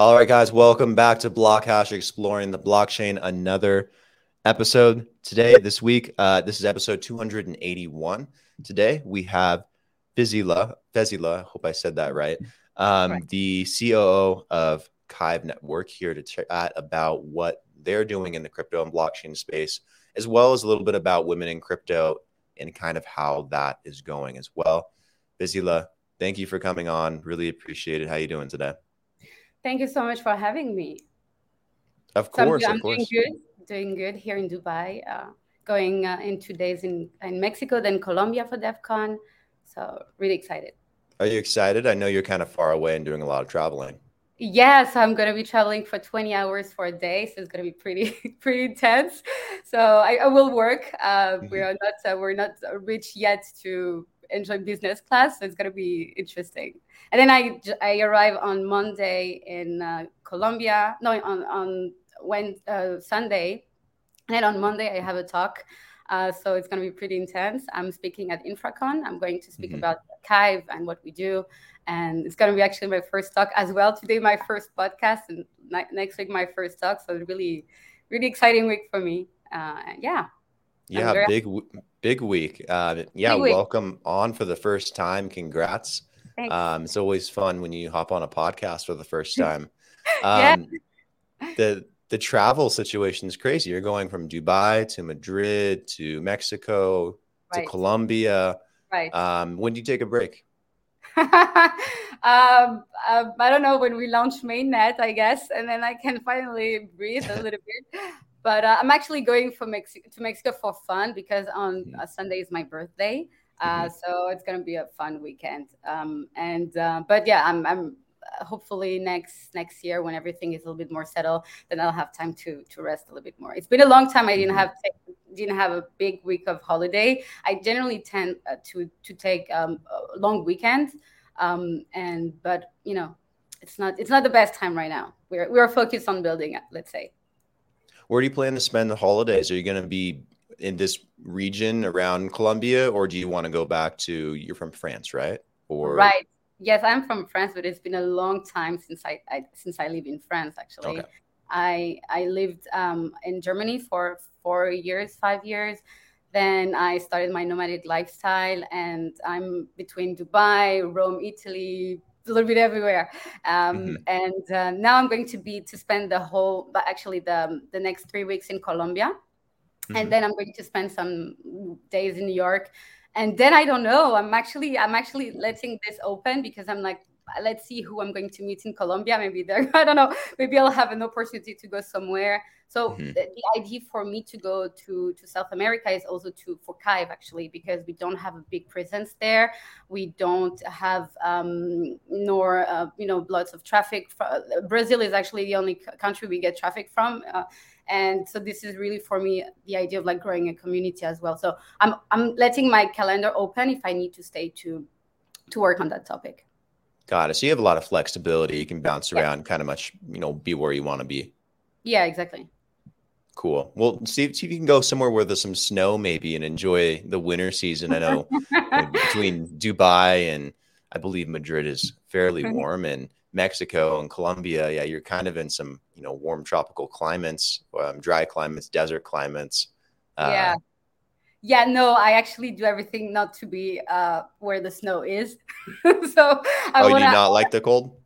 All right, guys, welcome back to Blockhash Exploring the Blockchain. Another episode today, this week. Uh, this is episode 281. Today we have Fizila, Fezila, I hope I said that right, um, right. the COO of Kyve Network, here to chat about what they're doing in the crypto and blockchain space, as well as a little bit about women in crypto and kind of how that is going as well. Fizila, thank you for coming on. Really appreciate it. How you doing today? Thank you so much for having me. Of course, so I'm, of course. Doing good, doing good here in Dubai. Uh, going uh, in two days in, in Mexico, then Colombia for DevCon. So really excited. Are you excited? I know you're kind of far away and doing a lot of traveling. Yes, I'm going to be traveling for 20 hours for a day, so it's going to be pretty pretty intense. So I, I will work. Uh, mm-hmm. We are not uh, we're not rich yet to enjoy business class, so it's going to be interesting. And then I I arrive on Monday in uh, Colombia. No, on on when uh, Sunday, and then on Monday I have a talk. Uh, so it's going to be pretty intense. I'm speaking at InfraCon. I'm going to speak mm-hmm. about Kyve and what we do, and it's going to be actually my first talk as well. Today my first podcast, and next week my first talk. So really, really exciting week for me. Uh, yeah. Yeah, big big week. Uh, yeah, big welcome week. on for the first time. Congrats. Um, it's always fun when you hop on a podcast for the first time. Um, yeah. The the travel situation is crazy. You're going from Dubai to Madrid to Mexico right. to Colombia. Right. Um, when do you take a break? um, uh, I don't know when we launch mainnet, I guess, and then I can finally breathe a little bit. But uh, I'm actually going for Mexico to Mexico for fun because on mm-hmm. uh, Sunday is my birthday. Uh, mm-hmm. So it's gonna be a fun weekend. Um, and uh, but yeah, I'm, I'm uh, hopefully next next year when everything is a little bit more settled, then I'll have time to to rest a little bit more. It's been a long time. I didn't mm-hmm. have didn't have a big week of holiday. I generally tend uh, to to take um, long weekends. Um, and but you know, it's not it's not the best time right now. We're we're focused on building. Let's say. Where do you plan to spend the holidays? Are you going to be in this region around Colombia, or do you want to go back to? You're from France, right? Or right. Yes, I'm from France, but it's been a long time since I, I since I live in France. Actually, okay. I I lived um, in Germany for four years, five years. Then I started my nomadic lifestyle, and I'm between Dubai, Rome, Italy, little bit everywhere. Um, mm-hmm. And uh, now I'm going to be to spend the whole, but actually the the next three weeks in Colombia, mm-hmm. and then I'm going to spend some days in New York. And then I don't know. I'm actually I'm actually letting this open because I'm like let's see who I'm going to meet in Colombia. Maybe there, I don't know. Maybe I'll have an opportunity to go somewhere. So mm-hmm. the, the, idea for me to go to to South America is also to for Kyve actually because we don't have a big presence there. We don't have um, nor uh, you know lots of traffic. Brazil is actually the only country we get traffic from. Uh, and so this is really for me the idea of like growing a community as well so i'm i'm letting my calendar open if i need to stay to to work on that topic Got it. So you have a lot of flexibility. You can bounce around, yeah. kind of much, you know, be where you want to be. Yeah, exactly. Cool. Well, see, see if you can go somewhere where there's some snow, maybe, and enjoy the winter season. I know between Dubai and I believe Madrid is fairly warm, and Mexico and Colombia, yeah, you're kind of in some, you know, warm tropical climates, um, dry climates, desert climates. Uh, yeah yeah no i actually do everything not to be uh where the snow is so I oh wanna, you do not like the cold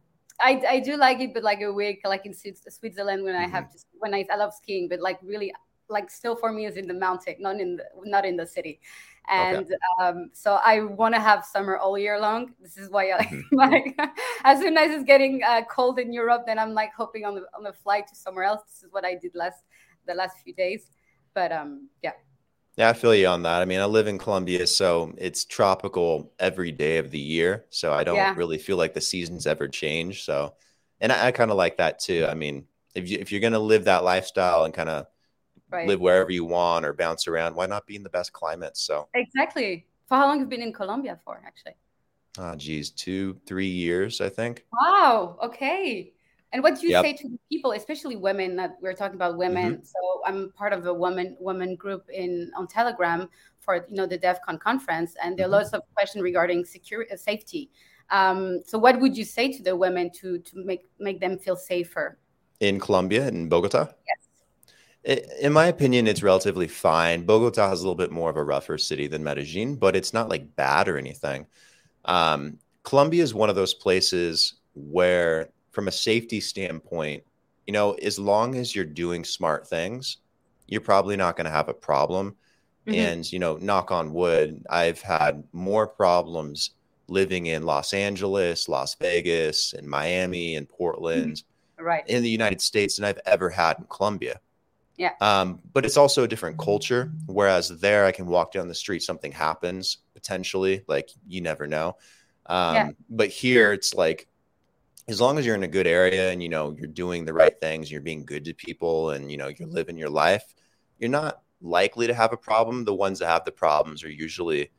I, I do like it but like a week like in switzerland when mm-hmm. i have just when I, I love skiing but like really like still for me is in the mountain not in the not in the city and okay. um, so I want to have summer all year long. This is why I mm-hmm. like as soon as it's getting uh, cold in Europe, then I'm like hoping on the on the flight to somewhere else. This is what I did last the last few days. But um, yeah, yeah, I feel you on that. I mean, I live in Colombia, so it's tropical every day of the year. So I don't yeah. really feel like the seasons ever change. So, and I, I kind of like that too. I mean, if you if you're gonna live that lifestyle and kind of right. live wherever you want or bounce around, why not be in the best climate? So exactly. For how long have you been in Colombia for, actually? Oh, geez, two, three years, I think. Wow. Okay. And what do you yep. say to people, especially women? That we're talking about women. Mm-hmm. So I'm part of a woman woman group in on Telegram for you know the DevCon conference, and there are mm-hmm. lots of questions regarding security, uh, safety. Um, so, what would you say to the women to to make make them feel safer in Colombia in Bogota? Yes. In my opinion, it's relatively fine. Bogota has a little bit more of a rougher city than Medellin, but it's not like bad or anything. Um, Colombia is one of those places where, from a safety standpoint, you know, as long as you're doing smart things, you're probably not going to have a problem. Mm-hmm. And, you know, knock on wood, I've had more problems living in Los Angeles, Las Vegas, and Miami and Portland, mm-hmm. right, in the United States than I've ever had in Colombia. Yeah. Um, but it's also a different culture. Whereas there, I can walk down the street, something happens potentially, like you never know. Um, yeah. But here, it's like as long as you're in a good area and you know you're doing the right things, you're being good to people, and you know you're living your life, you're not likely to have a problem. The ones that have the problems are usually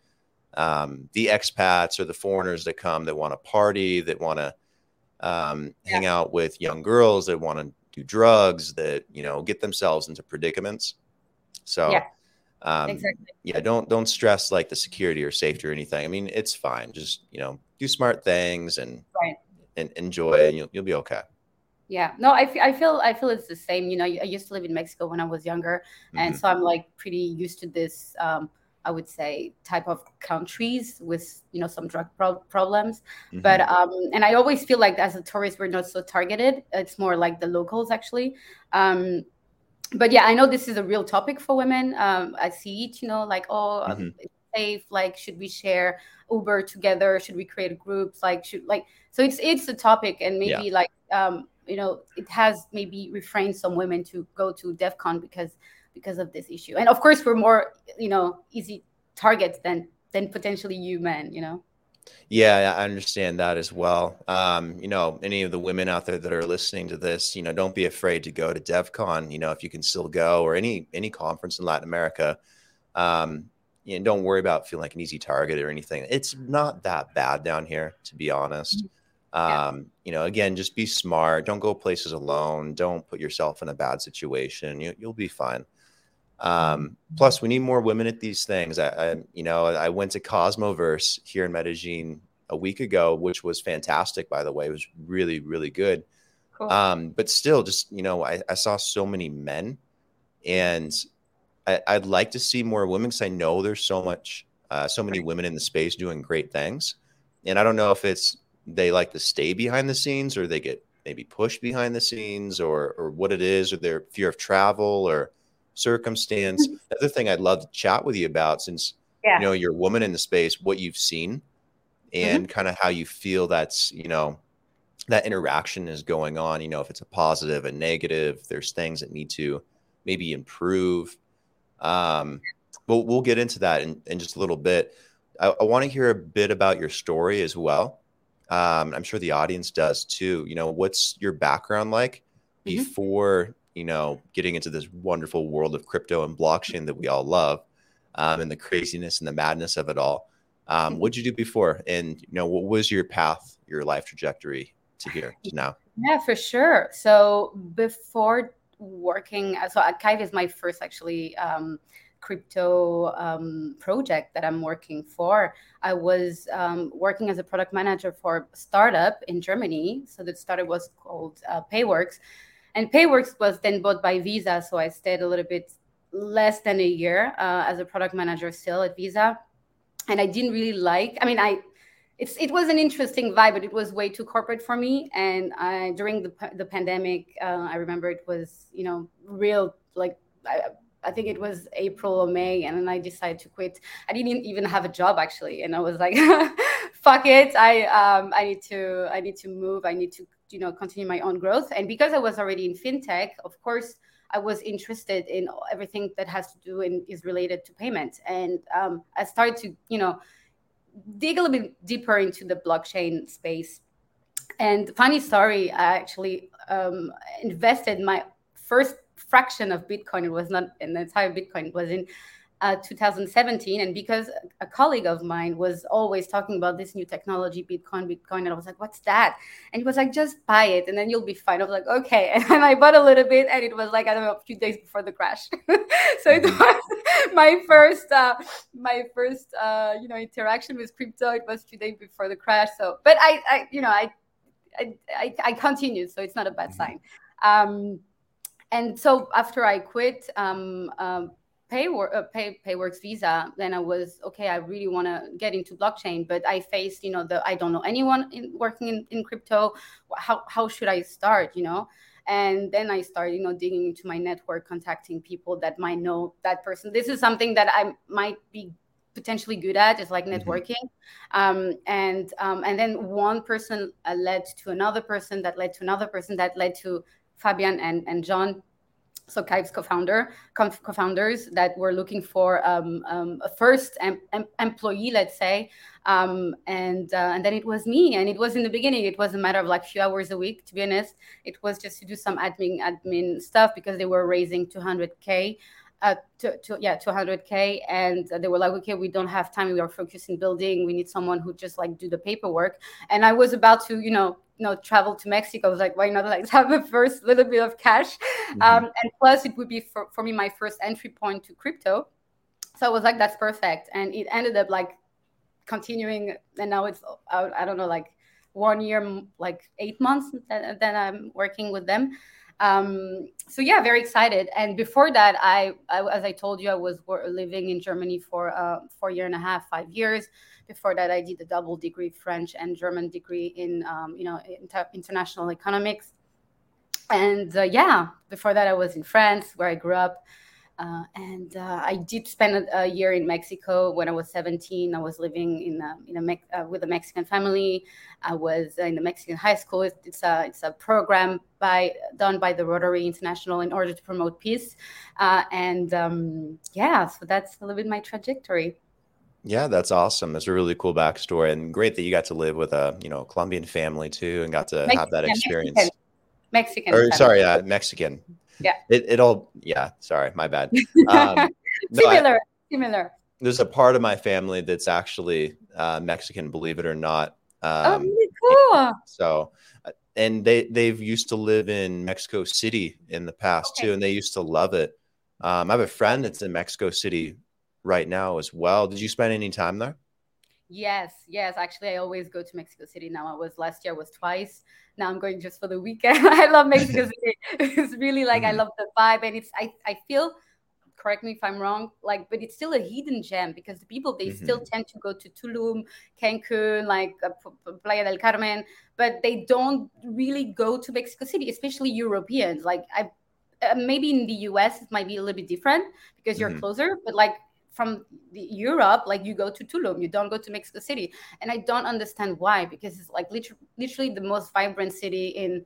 um, the expats or the foreigners that come that want to party, that want to um, yeah. hang out with young girls, that want to do drugs, that you know get themselves into predicaments. So. Yeah. Um, exactly. Yeah, don't don't stress like the security or safety or anything. I mean, it's fine. Just you know, do smart things and right. And enjoy, and you'll you'll be okay. Yeah, no, I, f- I feel I feel it's the same. You know, I used to live in Mexico when I was younger, mm-hmm. and so I'm like pretty used to this. Um, I would say type of countries with you know some drug pro- problems, mm-hmm. but um, and I always feel like as a tourist we're not so targeted. It's more like the locals actually. Um, but yeah, I know this is a real topic for women. Um, I see it, you know, like oh, mm-hmm. Safe. Like, should we share Uber together? Should we create groups? Like, should like so it's it's a topic, and maybe yeah. like um, you know it has maybe refrained some women to go to DevCon because because of this issue. And of course, we're more you know easy targets than than potentially you men. You know. Yeah, I understand that as well. Um, you know, any of the women out there that are listening to this, you know, don't be afraid to go to DevCon, you know, if you can still go or any any conference in Latin America. Um, you know, don't worry about feeling like an easy target or anything. It's not that bad down here, to be honest. Mm-hmm. Um, you know, again, just be smart. Don't go places alone. Don't put yourself in a bad situation. You, will be fine. Um, plus, we need more women at these things. I, I, you know, I went to Cosmoverse here in Medellin a week ago, which was fantastic. By the way, it was really, really good. Cool. Um, but still, just you know, I, I saw so many men, and I, would like to see more women because I know there's so much, uh, so many women in the space doing great things. And I don't know if it's they like to stay behind the scenes or they get maybe pushed behind the scenes or or what it is or their fear of travel or circumstance. The other thing I'd love to chat with you about since yeah. you know you're a woman in the space, what you've seen and mm-hmm. kind of how you feel that's, you know, that interaction is going on, you know, if it's a positive, a negative, there's things that need to maybe improve. Um, but we'll get into that in, in just a little bit. I, I want to hear a bit about your story as well. Um, I'm sure the audience does too. You know, what's your background like mm-hmm. before you know getting into this wonderful world of crypto and blockchain that we all love, um, and the craziness and the madness of it all? Um, mm-hmm. what did you do before, and you know, what was your path, your life trajectory to here to now? Yeah, for sure. So before working, so Archive is my first actually. Um, crypto um, project that I'm working for. I was um, working as a product manager for a startup in Germany. So the startup was called uh, Payworks. And Payworks was then bought by Visa. So I stayed a little bit less than a year uh, as a product manager still at Visa. And I didn't really like, I mean, I, it's, it was an interesting vibe, but it was way too corporate for me. And I, during the, the pandemic, uh, I remember it was, you know, real like I, I think it was April or May, and then I decided to quit. I didn't even have a job actually, and I was like, "Fuck it! I um I need to I need to move. I need to you know continue my own growth." And because I was already in fintech, of course, I was interested in everything that has to do and is related to payment. And um, I started to you know dig a little bit deeper into the blockchain space. And funny story, I actually um, invested my first fraction of Bitcoin. It was not an entire Bitcoin. It was in uh, 2017 and because a colleague of mine was always talking about this new technology bitcoin bitcoin and i was like what's that? And he was like just buy it and then you'll be fine. I was like okay. And i bought a little bit and it was like i don't know a few days before the crash. So it mm-hmm. was my first uh, my first uh, you know interaction with crypto. It was two days before the crash. So but i, I you know I, I i i continued so it's not a bad mm-hmm. sign. Um and so after i quit um, um pay, uh, pay payworks visa then i was okay i really want to get into blockchain but i faced you know the i don't know anyone in working in, in crypto how, how should i start you know and then i started you know digging into my network contacting people that might know that person this is something that i might be potentially good at is like mm-hmm. networking mm-hmm. um, and um, and then one person uh, led to another person that led to another person that led to fabian and, and john so Kyve's co-founder, co-founders that were looking for um, um, a first em- em- employee, let's say, um, and uh, and then it was me. And it was in the beginning, it was a matter of like few hours a week. To be honest, it was just to do some admin admin stuff because they were raising 200k. Uh, to, to, yeah 200k and they were like okay we don't have time we are focusing building we need someone who just like do the paperwork and i was about to you know you know travel to mexico I was like why not like have a first little bit of cash? Mm-hmm. um, and plus it would be for, for me my first entry point to crypto. So i was like that's perfect. And it ended up like continuing and now it's i, I don't know like one year like eight months that, that i'm working with them um, so yeah very excited and before that I, I, as i told you i was living in germany for uh, for a year and a half five years before that, I did a double degree French and German degree in, um, you know, inter- international economics. And uh, yeah, before that, I was in France where I grew up. Uh, and uh, I did spend a, a, year in Mexico when I was 17. I was living in a, in a Me- uh, with a Mexican family. I was in the Mexican high school. It's a it's a program by done by the Rotary International in order to promote peace. Uh, and um, yeah, so that's a little bit my trajectory. Yeah, that's awesome. That's a really cool backstory, and great that you got to live with a you know Colombian family too, and got to Mexican, have that experience. Mexican. Mexican or, sorry, uh, Mexican. Yeah. It it all yeah. Sorry, my bad. Um, similar, no, I, similar. There's a part of my family that's actually uh, Mexican, believe it or not. Oh, um, oh, really cool. So, uh, and they they've used to live in Mexico City in the past okay. too, and they used to love it. Um, I have a friend that's in Mexico City right now as well. Did you spend any time there? Yes, yes. Actually, I always go to Mexico City now. I was last year, I was twice. Now I'm going just for the weekend. I love Mexico City. it's really like mm. I love the vibe, and it's I I feel. Correct me if I'm wrong. Like, but it's still a hidden gem because the people they mm-hmm. still tend to go to Tulum, Cancun, like uh, Playa del Carmen, but they don't really go to Mexico City, especially Europeans. Like I uh, maybe in the US it might be a little bit different because you're mm-hmm. closer, but like from Europe, like you go to Tulum, you don't go to Mexico City, and I don't understand why because it's like literally, literally the most vibrant city in.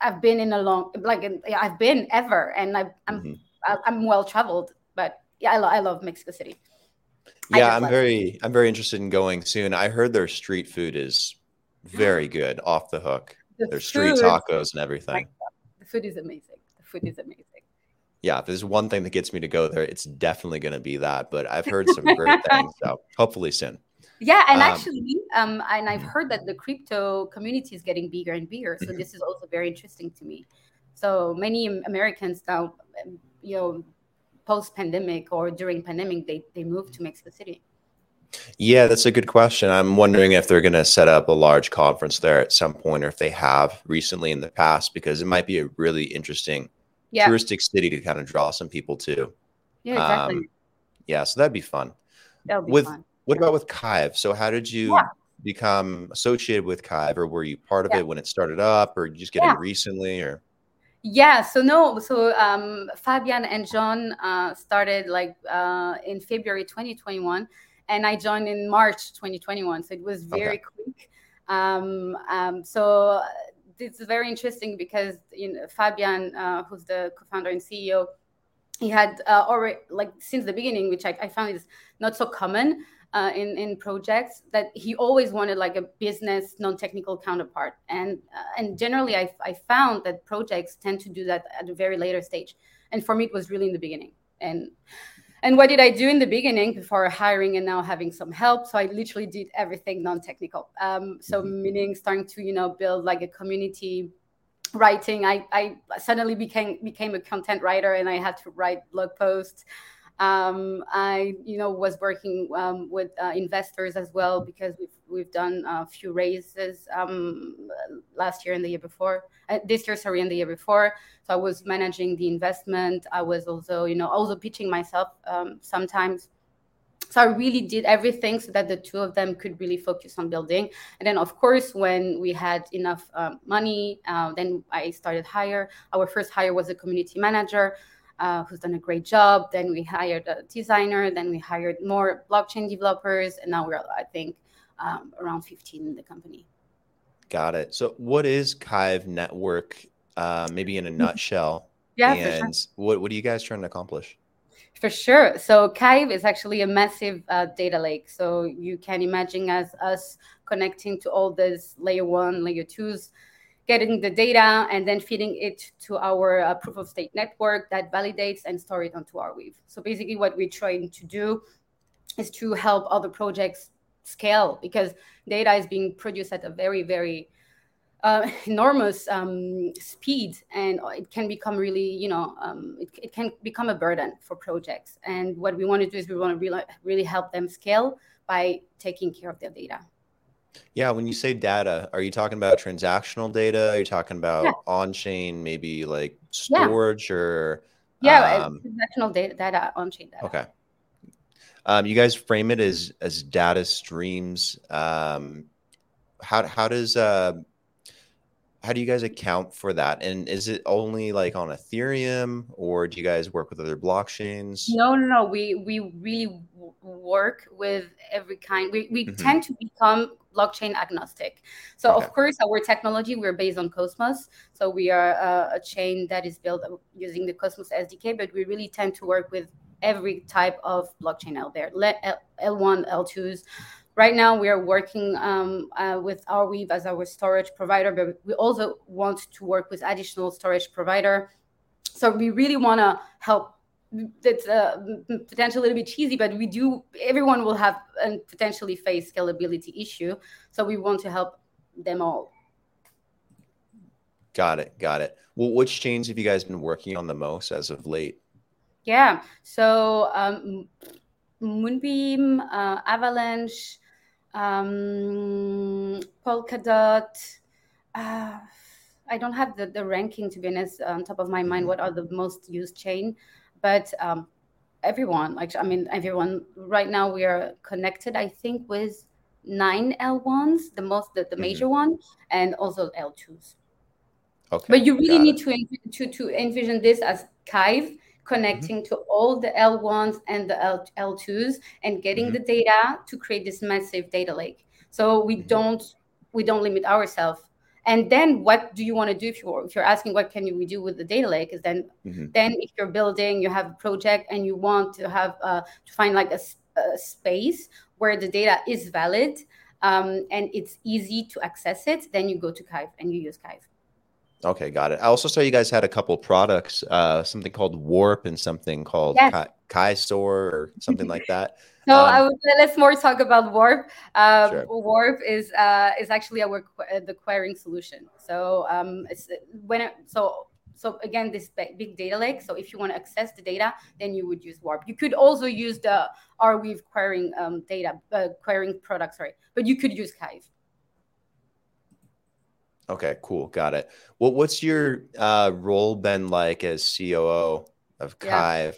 I've been in a long, like I've been ever, and I, I'm mm-hmm. I'm well traveled, but yeah, I, lo- I love Mexico City. Yeah, I'm very it. I'm very interested in going soon. I heard their street food is very good, off the hook. The their street tacos and everything. The food is amazing. The food is amazing yeah, if there's one thing that gets me to go there, it's definitely going to be that. But I've heard some great things, so hopefully soon. Yeah, and um, actually, um, and I've heard that the crypto community is getting bigger and bigger. So mm-hmm. this is also very interesting to me. So many Americans now, um, you know, post pandemic or during pandemic, they they move to Mexico City. Yeah, that's a good question. I'm wondering if they're going to set up a large conference there at some point, or if they have recently in the past, because it might be a really interesting yeah. touristic city to kind of draw some people to. Yeah, exactly. Um, yeah, so that'd be fun. That would be with, fun. What about with Kyve? So how did you yeah. become associated with Kyve, or were you part of yeah. it when it started up, or just get yeah. recently, or? Yeah, so no, so um, Fabian and John uh, started like uh, in February 2021, and I joined in March 2021. So it was very okay. quick. Um, um, so it's very interesting because you know, Fabian, uh, who's the co-founder and CEO, he had uh, already like since the beginning, which I, I found is not so common uh, in in projects, that he always wanted like a business non-technical counterpart, and uh, and generally I I found that projects tend to do that at a very later stage, and for me it was really in the beginning, and and what did I do in the beginning before hiring and now having some help? So I literally did everything non-technical. Um, so mm-hmm. meaning starting to you know build like a community writing. I, I suddenly became became a content writer and I had to write blog posts. Um, I, you know, was working um, with uh, investors as well because we've we've done a few raises um, last year and the year before. Uh, this year, sorry, and the year before. So I was managing the investment. I was also, you know, also pitching myself um, sometimes. So I really did everything so that the two of them could really focus on building. And then, of course, when we had enough uh, money, uh, then I started hire. Our first hire was a community manager uh, who's done a great job. Then we hired a designer. Then we hired more blockchain developers, and now we're I think um, around 15 in the company. Got it. So, what is Kyve Network? Uh, maybe in a nutshell. yeah. And sure. what what are you guys trying to accomplish? For sure. So Kyve is actually a massive uh, data lake. So you can imagine as us connecting to all these layer one, layer twos getting the data and then feeding it to our uh, proof of stake network that validates and store it onto Arweave. So basically, what we're trying to do is to help other projects scale because data is being produced at a very, very uh, enormous um, speed and it can become really you know um, it, it, can become a burden for projects and what we want to do is we want to really, really help them scale by taking care of their data yeah, when you say data, are you talking about transactional data? Are you talking about yeah. on-chain, maybe like storage yeah. or yeah, um, transactional data, data on-chain data. Okay. Um, you guys frame it as as data streams. Um, how how does uh, how do you guys account for that? And is it only like on Ethereum, or do you guys work with other blockchains? No, no, no. We we really work with every kind. We we mm-hmm. tend to become blockchain agnostic. So okay. of course, our technology we're based on Cosmos. So we are a, a chain that is built using the Cosmos SDK, but we really tend to work with every type of blockchain out there, L1, L2s. Right now, we are working um, uh, with Arweave as our storage provider, but we also want to work with additional storage provider. So we really want to help that's uh, potentially a little bit cheesy, but we do. Everyone will have and potentially face scalability issue, so we want to help them all. Got it. Got it. Well, which chains have you guys been working on the most as of late? Yeah. So um, Moonbeam, uh, Avalanche, um, Polkadot. Uh, I don't have the, the ranking to be honest on top of my mind. Mm-hmm. What are the most used chain? but um, everyone like i mean everyone right now we are connected i think with nine l1s the most the, the mm-hmm. major one and also l2s okay but you really need to, to to envision this as kyve connecting mm-hmm. to all the l1s and the L, l2s and getting mm-hmm. the data to create this massive data lake so we mm-hmm. don't we don't limit ourselves and then what do you want to do if you're if you're asking what can we do with the data lake is then mm-hmm. then if you're building you have a project and you want to have uh, to find like a, a, space where the data is valid um, and it's easy to access it then you go to kyve and you use kyve okay got it i also saw you guys had a couple products uh, something called warp and something called yes. kai, kai store or something like that no, um, I would, let's more talk about Warp. Um, sure. Warp is uh, is actually our uh, the querying solution. So um, it's when it, so so again this big data lake. So if you want to access the data, then you would use Warp. You could also use the Arweave querying um, data uh, querying product, sorry, but you could use Kyve. Okay, cool, got it. Well, what's your uh, role been like as COO? of Kyve.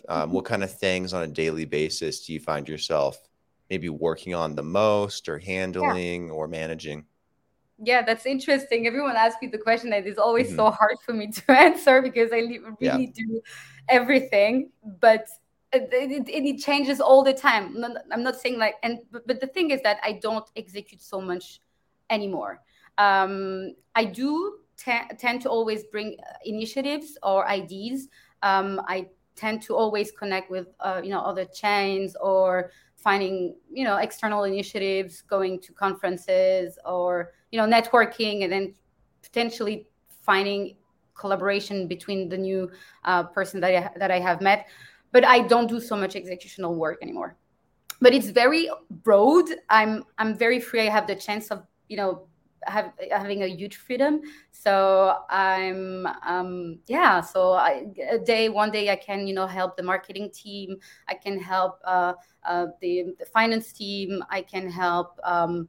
Yeah. Um, mm-hmm. what kind of things on a daily basis do you find yourself maybe working on the most or handling yeah. or managing? Yeah, that's interesting. Everyone asks me the question, and it's always mm-hmm. so hard for me to answer because I really yeah. do everything, but it, it, it, changes all the time. I'm not saying like, and but the thing is that I don't execute so much anymore. Um, I do tend to always bring initiatives or ideas um, I tend to always connect with uh, you know other chains or finding you know external initiatives, going to conferences or you know networking, and then potentially finding collaboration between the new uh, person that I, that I have met. but I don't do so much executional work anymore. But it's very broad. I'm I'm very free. I have the chance of you know have, having a huge freedom. So I'm, um, yeah. So I, a day, one day, I can, you know, help the marketing team. I can help uh, uh, the, the finance team. I can help. Um,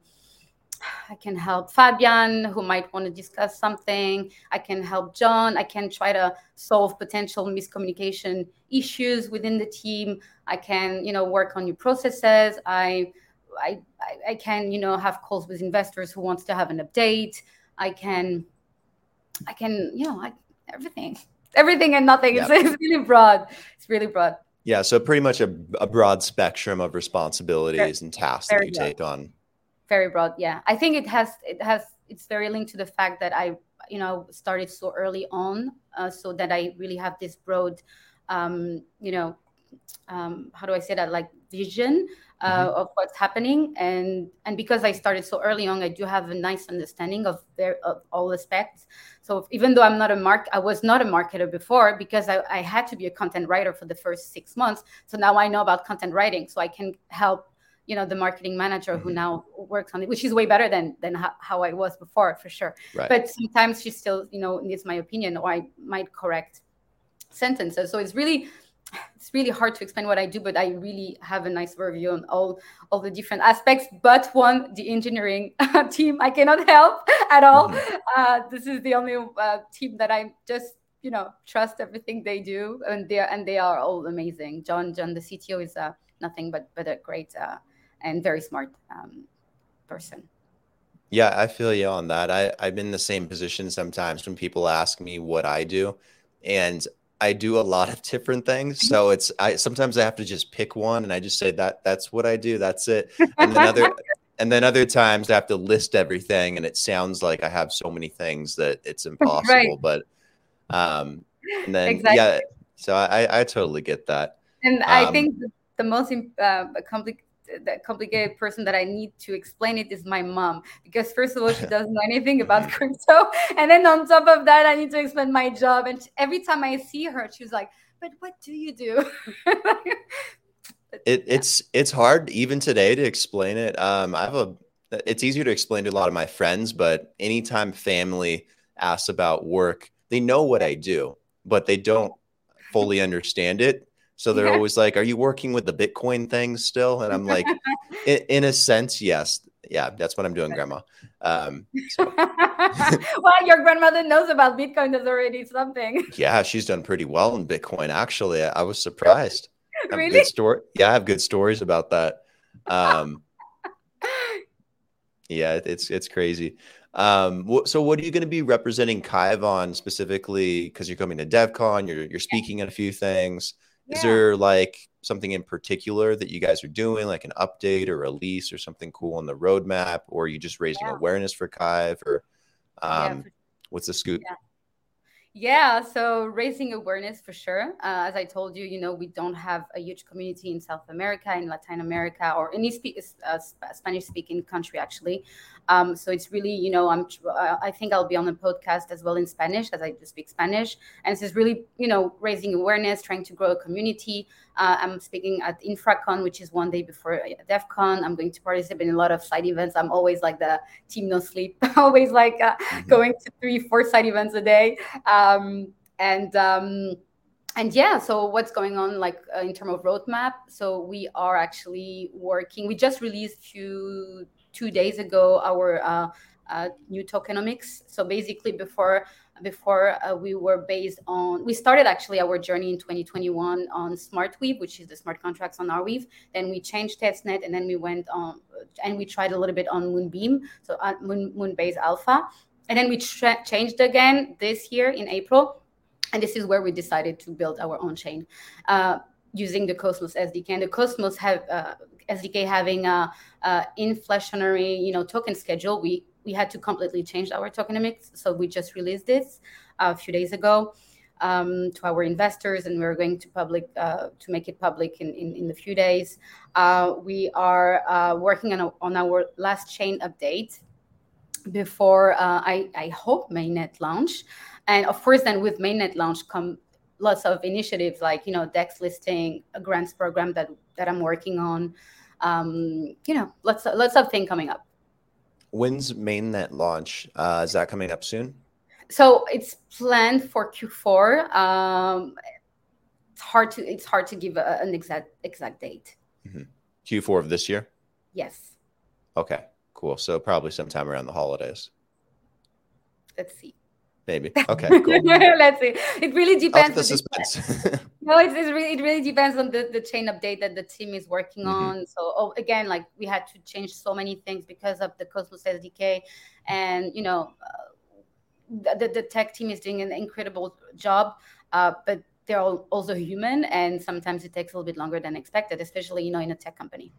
I can help Fabian, who might want to discuss something. I can help John. I can try to solve potential miscommunication issues within the team. I can, you know, work on new processes. I I, I, can you know have calls with investors who wants to have an update. I can i can you know I, everything. Everything and nothing. Yep. it's, it's, really broad. It's really broad. Yeah so pretty much a, a broad spectrum of responsibilities very, and tasks that you broad. take on. Very broad yeah. I think it has it has it's very linked to the fact that i you know started so early on uh, so that i really have this broad um, you know um, how do i say that? Like vision uh, mm-hmm. of what's happening and and because i started so early on i do have a nice understanding of, their, of all aspects so even though i'm not a mark i was not a marketer before because I, I had to be a content writer for the first six months so now i know about content writing so i can help you know the marketing manager mm-hmm. who now works on it which is way better than than how, how i was before for sure right. but sometimes she still you know needs my opinion or i might correct sentences so it's really it's really hard to explain what I do, but I really have a nice overview on all all the different aspects. But one, the engineering team, I cannot help at all. Mm-hmm. Uh, this is the only uh, team that I just you know trust everything they do, and they are, and they are all amazing. John, John, the CTO is uh, nothing but but a great uh, and very smart um, person. Yeah, I feel you on that. I, I'm in the same position sometimes when people ask me what I do. And I do a lot of different things. So it's I sometimes I have to just pick one and I just say that that's what I do. That's it. And then other and then other times I have to list everything and it sounds like I have so many things that it's impossible. Right. But um and then exactly. yeah, so I I totally get that. And um, I think the most uh, complicated the complicated person that I need to explain it is my mom. Because first of all she doesn't know anything about crypto. And then on top of that I need to explain my job. And every time I see her she's like but what do you do? It, it's it's hard even today to explain it. Um I have a it's easier to explain to a lot of my friends but anytime family asks about work they know what I do but they don't fully understand it so they're yeah. always like, "Are you working with the Bitcoin thing still?" And I'm like, in, in, a sense, yes. Yeah, that's what I'm doing, Grandma. Um, so. well, your grandmother knows about Bitcoin. That's already something. Yeah, she's done pretty well in Bitcoin. Actually, I, I was surprised. really? Story. Yeah, I have good stories about that. Um, yeah, it's it's crazy. Um, so what are you going to be representing Kyve on specifically? Because you're coming to DevCon, you're you're speaking at a few things. Yeah. Is there like something in particular that you guys are doing, like an update or a release or something cool on the roadmap, or are you just raising yeah. awareness for Kyve, or um, yeah. what's the scoop? Yeah, so raising awareness for sure. Uh, as I told you, you know, we don't have a huge community in South America, in Latin America, or any speak, uh, Spanish speaking country, actually. Um, so it's really, you know, I'm, uh, I think I'll be on the podcast as well in Spanish as I do speak Spanish. And this is really, you know, raising awareness, trying to grow a community. Uh, I'm speaking at InfraCon, which is one day before uh, DevCon. I'm going to participate in a lot of side events. I'm always like the team no sleep, always like uh, mm-hmm. going to three, four side events a day. Um, and um, and yeah, so what's going on like uh, in terms of roadmap? So we are actually working. We just released two two days ago our uh, uh, new tokenomics. So basically, before before uh, we were based on we started actually our journey in 2021 on SmartWeave, which is the smart contracts on Arweave. Then we changed testnet, and then we went on and we tried a little bit on Moonbeam, so uh, Moon Moonbase Alpha, and then we tra- changed again this year in April, and this is where we decided to build our own chain. Uh, using the Cosmos SDK, and the Cosmos have uh, SDK having a, a inflationary, you know, token schedule, we we had to completely change our tokenomics. So we just released this a few days ago um, to our investors, and we're going to public uh, to make it public in in, in a few days. Uh, we are uh, working on a, on our last chain update before uh, I I hope mainnet launch, and of course then with mainnet launch come lots of initiatives like you know dex listing a grants program that that i'm working on um, you know lots of, lots of things coming up when's mainnet launch? Uh, is that coming up soon? So it's planned for q4 um, it's hard to it's hard to give a, an exact exact date. Mm-hmm. q4 of this year? Yes. Okay cool. So probably sometime around the holidays. Let's see maybe. Okay, cool. Let's see. It really depends. The suspense. no, it's, it's, really it really depends on the, the chain update that the team is working mm-hmm. on. So oh, again, like we had to change so many things because of the Cosmos SDK, and you know, uh, the, the tech team is doing an incredible job. Uh, but they're also human, and sometimes it takes a little bit longer than expected, especially you know in a tech company.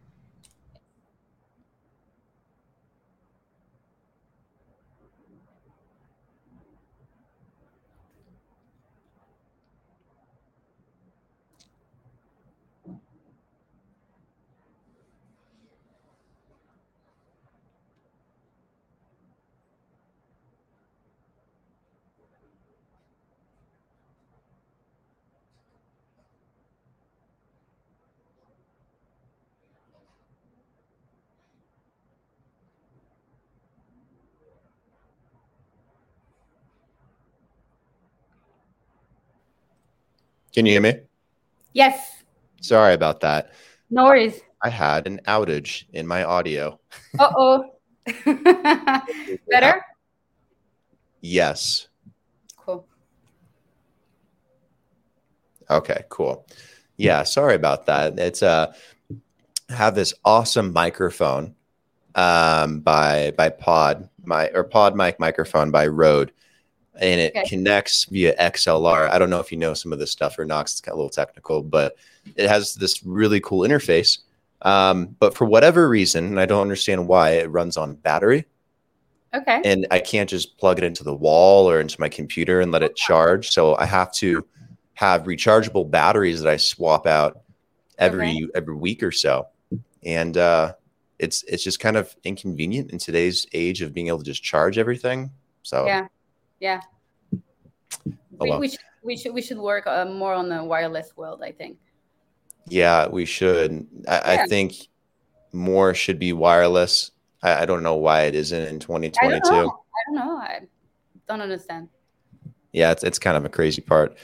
Can you hear me? Yes. Sorry about that. No worries. I had an outage in my audio. Uh oh. Better? Yes. Cool. Okay, cool. Yeah, sorry about that. It's uh have this awesome microphone um by by Pod, my or Pod mic microphone by Rode and it okay. connects via XLR. I don't know if you know some of this stuff or not. It's kind of a little technical, but it has this really cool interface. Um, but for whatever reason, and I don't understand why, it runs on battery. Okay. And I can't just plug it into the wall or into my computer and let it charge. So I have to have rechargeable batteries that I swap out every okay. every week or so. And uh, it's it's just kind of inconvenient in today's age of being able to just charge everything. So yeah yeah. Oh, we, well. we, should, we should we should work uh, more on the wireless world. I think. Yeah, we should. I, yeah. I think more should be wireless. I, I, don't know why it isn't in 2022. I don't know. I don't, know. I don't understand. Yeah, it's it's kind of a crazy part.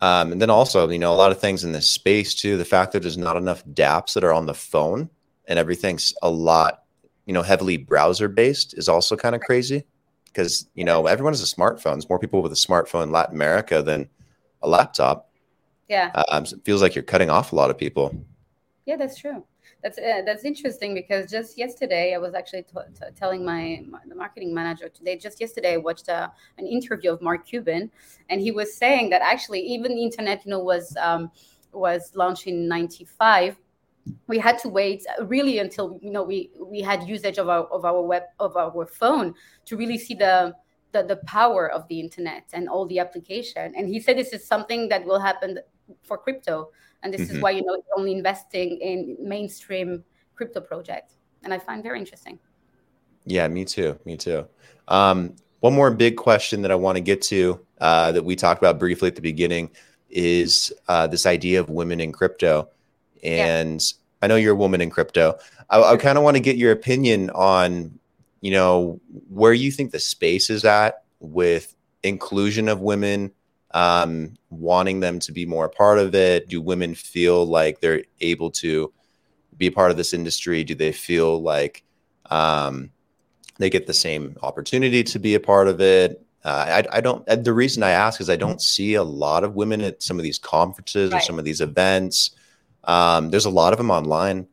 Um, and then also, you know, a lot of things in this space too. The fact that there's not enough DApps that are on the phone and everything's a lot, you know, heavily browser based is also kind of crazy because you know everyone has a smartphone. There's more people with a smartphone in Latin America than a laptop. Yeah, um, it feels like you're cutting off a lot of people. Yeah, that's true. That's uh, that's interesting because just yesterday I was actually t- t- telling my, my, the marketing manager today. Just yesterday I watched a, uh, an interview of Mark Cuban, and he was saying that actually even the internet, you know, was um, was launched in '95 we had to wait really until you know we we had usage of our of our web of our phone to really see the the, the power of the internet and all the application. And he said this is something that will happen for crypto. And this mm-hmm. is why you know only investing in mainstream crypto projects. And i find very interesting. Yeah me too me too. Um, one more big question that i want to get to uh, that we talked about briefly at the beginning is uh, this idea of women in crypto and yeah. I know you're a woman in crypto. I, I kind of want to get your opinion on, you know, where you think the space is at with inclusion of women, um, wanting them to be more a part of it. Do women feel like they're able to be a part of this industry? Do they feel like um, they get the same opportunity to be a part of it? Uh, I, I, don't. The reason I ask is I don't see a lot of women at some of these conferences right. or some of these events. Um, there's a lot of them online,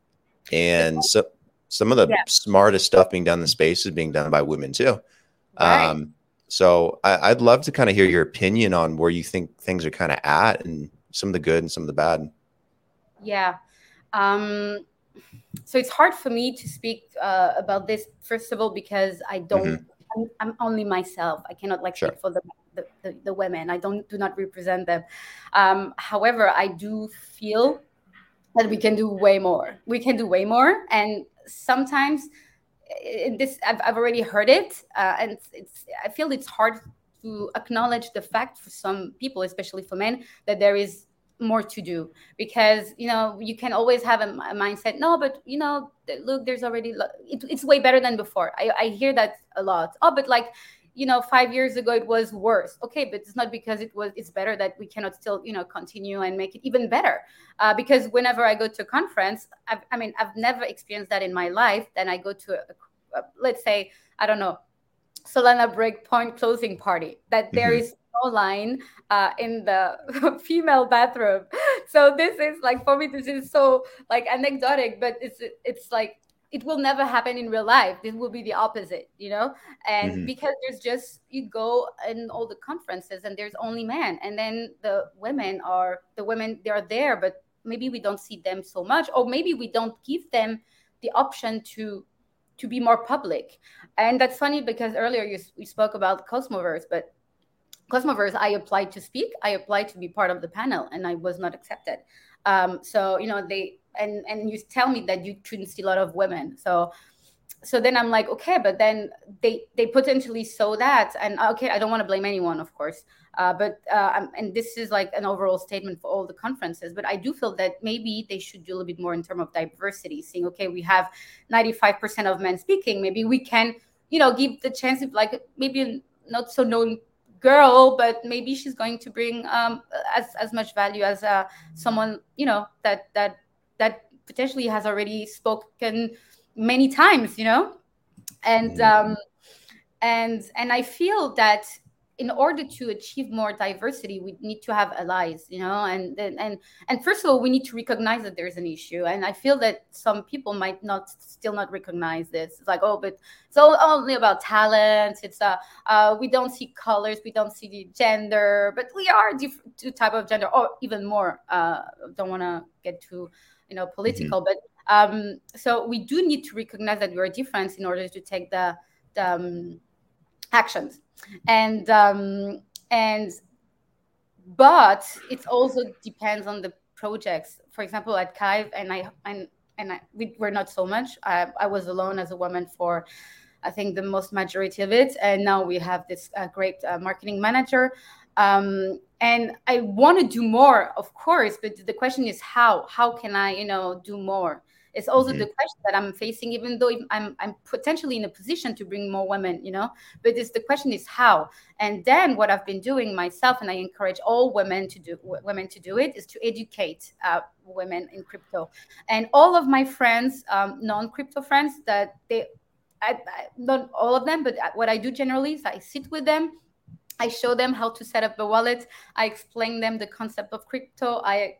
and so some of the yeah. smartest stuff being done in the space is being done by women too. Right. Um, so I, would love to kind of hear your opinion on where you think things are kind of at, and some of the good and some of the bad. Yeah. Um, so it's hard for me to speak uh, about this first of all because I don't. Mm-hmm. I'm, I'm, only myself. I cannot like sure. speak for the the, the, the, women. I don't do not represent them. Um, however, I do feel that we can do way more. We can do way more, and sometimes this I've, I've already heard it, uh, and it's, it's I feel it's hard to acknowledge the fact for some people, especially for men, that there is more to do. Because you know you can always have a, a mindset no but you know look there's already it, it's way better than before. I, I hear that a lot. Oh but like you know five years ago it was worse okay but it's not because it was it's better that we cannot still you know continue and make it even better uh, because whenever i go to a conference I've, i mean i've never experienced that in my life then i go to a, a, let's say i don't know solana breakpoint closing party that mm-hmm. there is no line uh, in the female bathroom. So this is like for me, this is so like anecdotic, but it's it's like it will never happen in real life. This will be the opposite, you know. And mm-hmm. because there's just you go in all the conferences and there's only men, and then the women are the women they are there, but maybe we don't see them so much, or maybe we don't give them the option to to be more public. And that's funny because earlier you, you spoke about Cosmoverse, but Cosmoverse, I applied to speak. I applied to be part of the panel, and I was not accepted. Um, so you know they and and you tell me that you shouldn't see a lot of women. So so then I'm like, okay, but then they they potentially saw that, and okay, I don't want to blame anyone, of course, uh, but uh, and this is like an overall statement for all the conferences. But I do feel that maybe they should do a little bit more in terms of diversity, saying, okay, we have 95% of men speaking, maybe we can, you know, give the chance of like maybe not so known girl, but maybe she's going to bring um, as as much value as uh, someone you know that that that potentially has already spoken many times, you know, and mm-hmm. um, and and I feel that in order to achieve more diversity we need to have allies you know? And and and, first of all we need to recognize that there's an issue. And i feel that some people might not still not recognize this. It's like oh but it's all, only about talent. It's uh, uh we don't see colors. We don't see the gender. But we are different two type of gender. Or even more uh don't want to get too you know political mm-hmm. but um so we do need to recognize that we're different in order to take the the um, actions and um, and but it also depends on the projects. For example, at Kyve, and I and and I, we were not so much. I, I was alone as a woman for. I think the most majority of it, and now we have this uh, great uh, marketing manager. Um, and I want to do more, of course, but the question is how? How can I, you know, do more? It's also mm-hmm. the question that I'm facing, even though I'm I'm potentially in a position to bring more women, you know. But it's the question is how. And then what I've been doing myself, and I encourage all women to do women to do it, is to educate uh, women in crypto. And all of my friends, um, non-crypto friends, that they, I, I, not all of them, but what I do generally is I sit with them I show them how to set up a wallet. I explain them the concept of crypto. I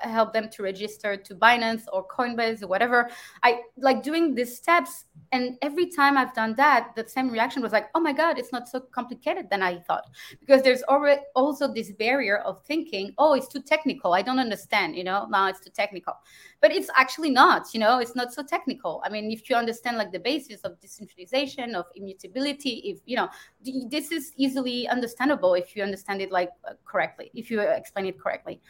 help them to register to Binance or Coinbase or whatever. I like doing these steps. And every time I've done that, the same reaction was like, oh my God, it's not so complicated than I thought. Because there's already also this barrier of thinking, oh, it's too technical. I don't understand, you know, now it's too technical. But it's actually not, you know, it's not so technical. I mean, if you understand like the basis of decentralization, of immutability, if, you know, this is easily understandable if you understand it like uh, correctly, if you explain it correctly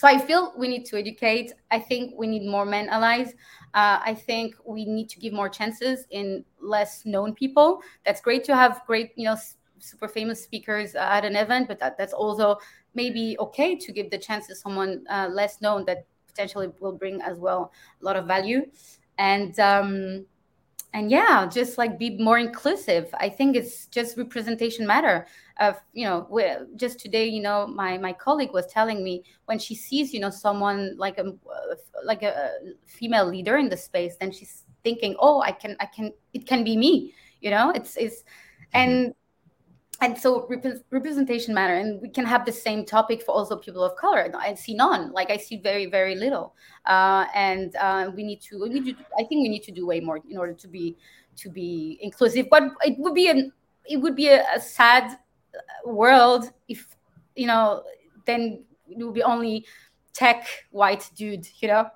so I feel we need to educate. I think we need more men allies. Uh, I think we need to give more chances in less known people. That's great to have great, you know, super famous speakers at an event, but that, that's also maybe okay to give the chance to someone uh, less known that potentially will bring as well a lot of value. And um, and yeah just like be more inclusive i think it's just representation matter of you know just today you know my my colleague was telling me when she sees you know someone like a like a female leader in the space then she's thinking oh i can i can it can be me you know it's it's mm-hmm. and and so rep- representation matter and we can have the same topic for also people of color. I see none. Like i see very very little. Uh, and uh, we need to we need to i think we need to do way more in order to be to be inclusive. But it would be an it would be a, a sad world if you know then it would be only tech white dude you know?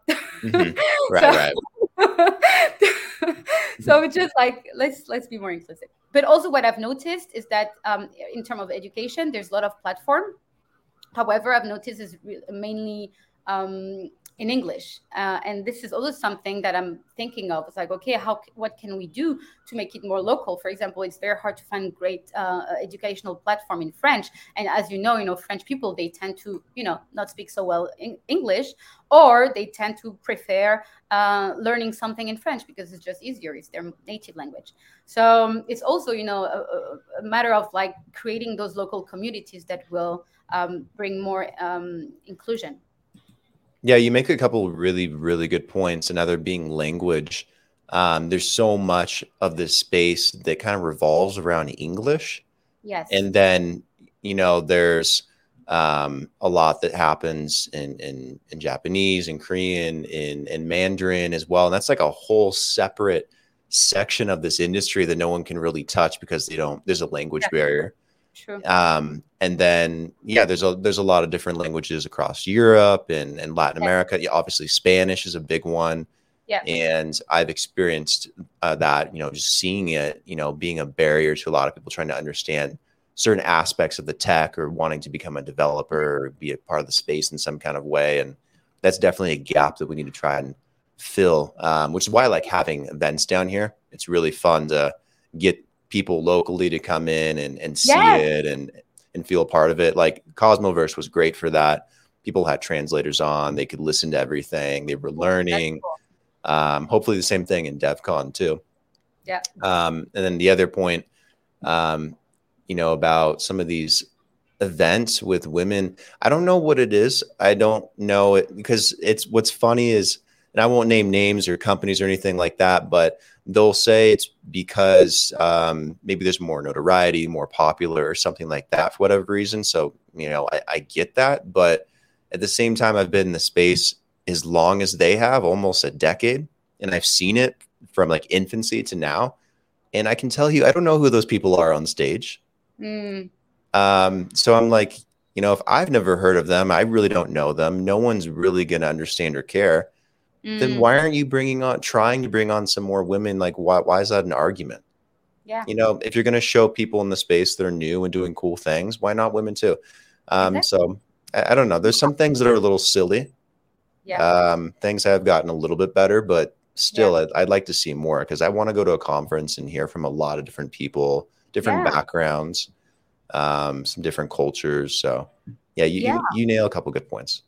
Mm-hmm. right so, right. so it's just like let's let's be more inclusive but also what i've noticed is that um, in terms of education there's a lot of platform. However i've noticed is mainly um, in English. Uh, and this is also something that I'm thinking of. It's like, okay, how what can we do to make it more local? For example, it's very hard to find great uh, educational platform in French. And as you know, you know French people they tend to you know not speak so well in English, or they tend to prefer uh, learning something in French because it's just easier. It's their native language. So um, it's also you know a, a, matter of like creating those local communities that will um, bring more um, inclusion. Yeah, you make a couple really, really good points. Another being language. Um, there's so much of this space that kind of revolves around English. Yes. And then, you know, there's um, a lot that happens in, in, in Japanese and Korean, in, in Mandarin as well. And that's like a whole separate section of this industry that no one can really touch because they don't, there's a language yeah. barrier. True. Um, and then yeah, there's a there's a lot of different languages across Europe and, and Latin yeah. America. Yeah, obviously Spanish is a big one. Yeah. And I've experienced uh, that, you know, just seeing it, you know, being a barrier to a lot of people trying to understand certain aspects of the tech or wanting to become a developer or be a part of the space in some kind of way. And that's definitely a gap that we need to try and fill, um, which is why I like having events down here. It's really fun to get people locally to come in and, and see yes. it and and feel a part of it. Like Cosmoverse was great for that. People had translators on; they could listen to everything. They were learning. Cool. Um, hopefully, the same thing in DevCon too. Yeah. Um, and then the other point, um, you know, about some of these events with women. I don't know what it is. I don't know it because it's what's funny is, and I won't name names or companies or anything like that, but they'll say it's because um, maybe there's more notoriety, more popular, or something like that for whatever reason. So, you know, I, I get that. But at the same time, I've been in the space as long as they have, almost a decade. And I've seen it from like infancy to now. And I can tell you, I don't know who those people are on stage. Mm. Um, so I'm like, you know, if I've never heard of them, I really don't know them. No one's really going to understand or care mm. then why aren't you bringing on trying to bring on some more women? Like, why why is that an argument? Yeah. You know, if you're going to show people in the space that are new and doing cool things, why not women too? Um, exactly. So I, I, don't know. There's some things that are a little silly. Yeah. Um, things have gotten a little bit better, but still, yeah. I'd, I'd, like to see more because I want to go to a conference and hear from a lot of different people, different yeah. backgrounds, um, some different cultures. So yeah, you, yeah. you, you nail a couple good points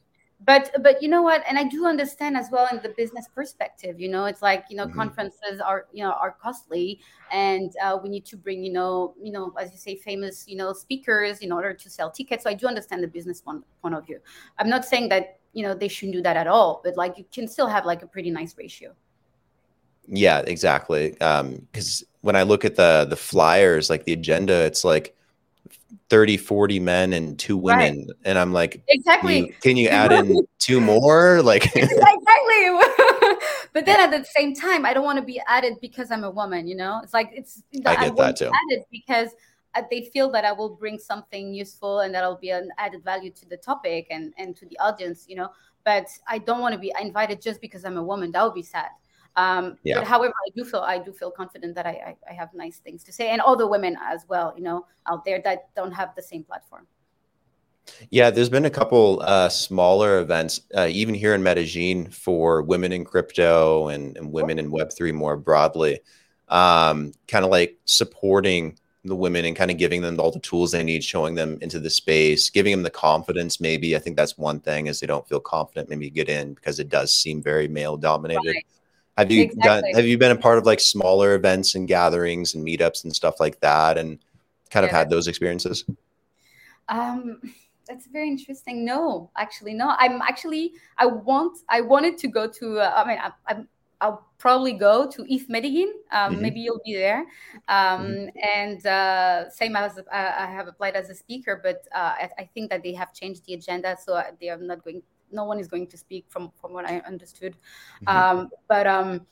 but but you know what? And i do understand as well in the business perspective you know it's like you know mm-hmm. conferences are you know are costly. And uh, we need to bring you know you know as you say famous you know speakers in order to sell tickets. So i do understand the business point, point of view. I'm not saying that you know they shouldn't do that at all but like you can still have like a pretty nice ratio. Yeah exactly. Um because when i look at the the flyers like the agenda it's like 30 40 men and two women right. and i'm like exactly. Can you, can you add in two more? Like exactly. But then at the same time i don't want to be added because i'm a woman you know? It's like it's i get I that too. added because uh, they feel that i will bring something useful and that'll be an added value to the topic and and to the audience you know? But i don't want to be invited just because i'm a woman. That would be sad um, yeah. But however, I do feel I do feel confident that I, I, I have nice things to say, and all the women as well, you know, out there that don't have the same platform. Yeah, there's been a couple uh, smaller events, uh, even here in Medellin, for women in crypto and, and women in Web three more broadly, um, kind of like supporting the women and kind of giving them all the tools they need, showing them into the space, giving them the confidence. Maybe I think that's one thing is they don't feel confident. Maybe get in because it does seem very male dominated. Right. Have you exactly. done? Have you been a part of like smaller events and gatherings and meetups and stuff like that, and kind of had those experiences? Um, that's very interesting. No, actually, no. I'm actually I want I wanted to go to. Uh, I mean, I, I'm I'll probably go to ETH Medellin. Um, mm-hmm. Maybe you'll be there. Um, mm-hmm. And uh, same as uh, I have applied as a speaker, but uh, I, I, think that they have changed the agenda, so they are not going no one is going to speak from from what I understood. Mm-hmm. Um, but um,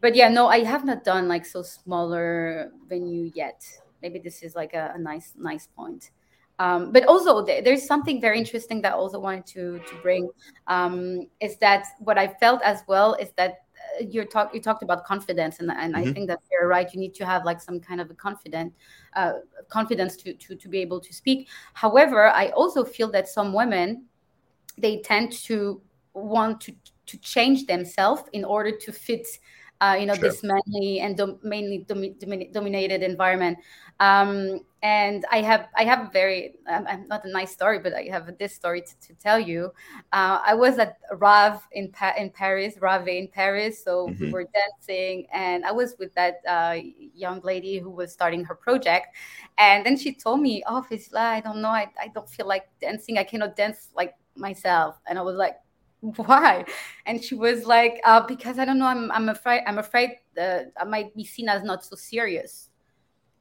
but yeah, no, I have not done like so smaller venue yet. Maybe this is like a, a nice nice point. Um, but also th- there's something very interesting that I also wanted to to bring um, is that what I felt as well is that uh, you talk you talked about confidence and, and mm-hmm. I think that you're right you need to have like some kind of a confident uh, confidence to, to to be able to speak however I also feel that some women they tend to want to to change themselves in order to fit uh, you know Sure. this manly and dom- mainly domi- dominated environment. Um, and i have i have a very um, I'm not a nice story but i have this story to, to tell you. Uh, i was at rav in, pa- in paris rave in paris. So we Mhm. were dancing and i was with that uh, young lady who was starting her project. And then she told me oh Fizla, i don't know. I, I don't feel like dancing. I cannot dance like myself and i was like why? And she was like uh, because i don't know i'm, I'm afraid i'm afraid that i might be seen as not so serious.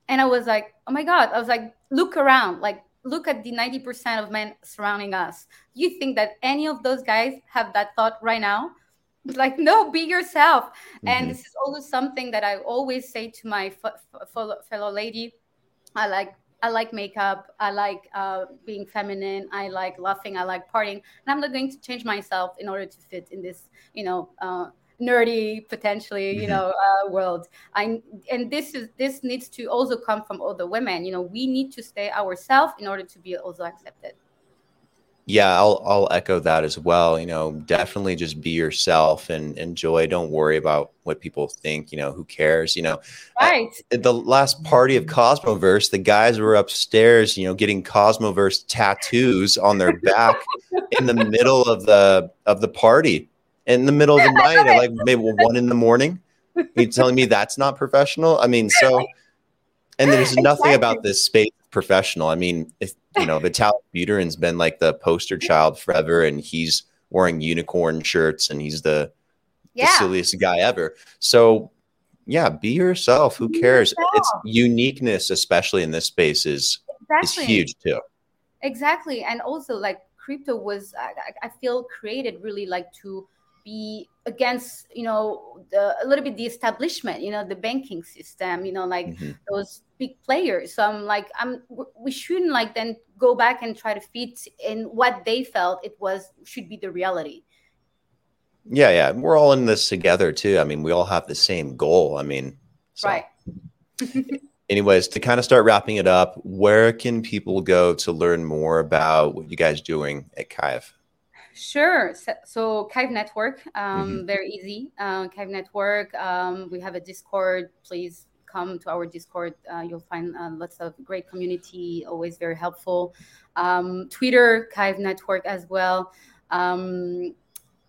And i was like oh my god i was like look around like look at the 90% of men surrounding us. You think that any of those guys have that thought right now? Like no be yourself. Mhm. and this is also something that i always say to my f- f- fellow, fellow lady i like i like makeup i like uh, being feminine i like laughing i like partying and i'm not going to change myself in order to fit in this you know uh, nerdy potentially you Mhm. know uh, world. I and this is this needs to also come from other women. You know we need to stay ourselves in order to be also accepted Yeah, I'll I'll echo that as well. You know, definitely just be yourself and enjoy. Don't worry about what people think. You know, who cares? You know, I- right at the last party of Cosmoverse, the guys were upstairs, you know, getting Cosmoverse tattoos on their back in the middle of the of the party, in the middle of the night, at like maybe one in the morning. You telling me that's not professional? I mean, so, and there's nothing about this space professional. I mean, if you know, Vitalik Buterin's been like the poster child forever, and he's wearing unicorn shirts, and he's the the silliest guy ever. So yeah, be yourself. Who Be cares? yourself. It's uniqueness, especially in this space, is exactly is huge too. exactly and also like crypto was I- I feel created really like to be against you know the, a little bit the establishment you know the banking system you know like Mhm. those big players so i'm like i'm we shouldn't like then go back and try to fit in what they felt it was should be the reality Yeah, yeah. We're all in this together too. I mean, we all have the same goal. I mean, so. right Anyways, to kind of start wrapping it up, where can people go to learn more about what you guys doing at Kyve? Sure. So, so Kyve Network, um, Mhm. very easy. Uh, Kyve Network. Um, we have a Discord. Please come to our Discord. Uh, you'll find uh, lots of great community. Always very helpful. Um, Twitter, Kyve Network as well. Um,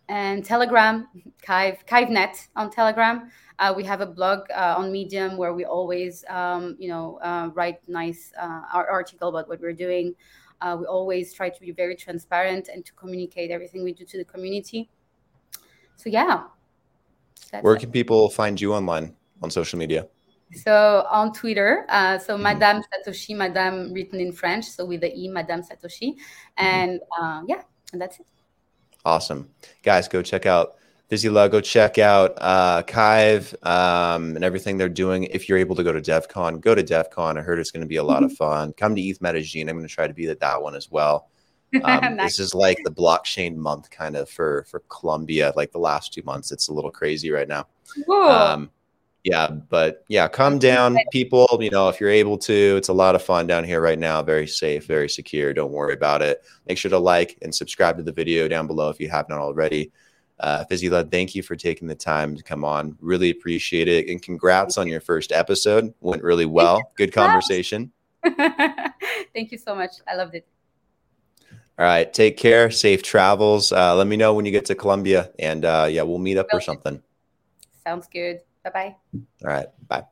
and Telegram, Kyve, KyveNet on Telegram. Uh, we have a blog uh, on Medium where we always, um, you know, uh, write nice uh, article about what we're doing. Uh, we always try to be very transparent and to communicate everything we do to the community. So yeah, Where it. can people find you online on social media? So on Twitter, uh, so Mhm. Madame Satoshi, Madame written in French, so with the E, Madame Satoshi, and uh, yeah, and that's it. Awesome. Guys, go check out Vizila, go check out uh, Kyve um, and everything they're doing. If you're able to go to DevCon, go to DevCon. I heard it's going to be a lot of fun. Come to ETH Medellin. I'm going to try to be at that one as well. Um. This is like the blockchain month kind of for for Colombia. Like the last two months, it's a little crazy right now. Cool. Um, yeah, but yeah, come down, people. You know, if you're able to, it's a lot of fun down here right now. Very safe, very secure. Don't worry about it. Make sure to like and subscribe to the video down below if you have not already. Uh, Fizila, thank you for taking the time to come on. Really appreciate it. And congrats on your first episode. Went really well. Good conversation. Thank you so much. I loved it. All right. Take care. Safe travels. Uh, let me know when you get to Colombia. And uh, yeah, we'll meet up or something. Sounds good. Bye bye. All right. Bye.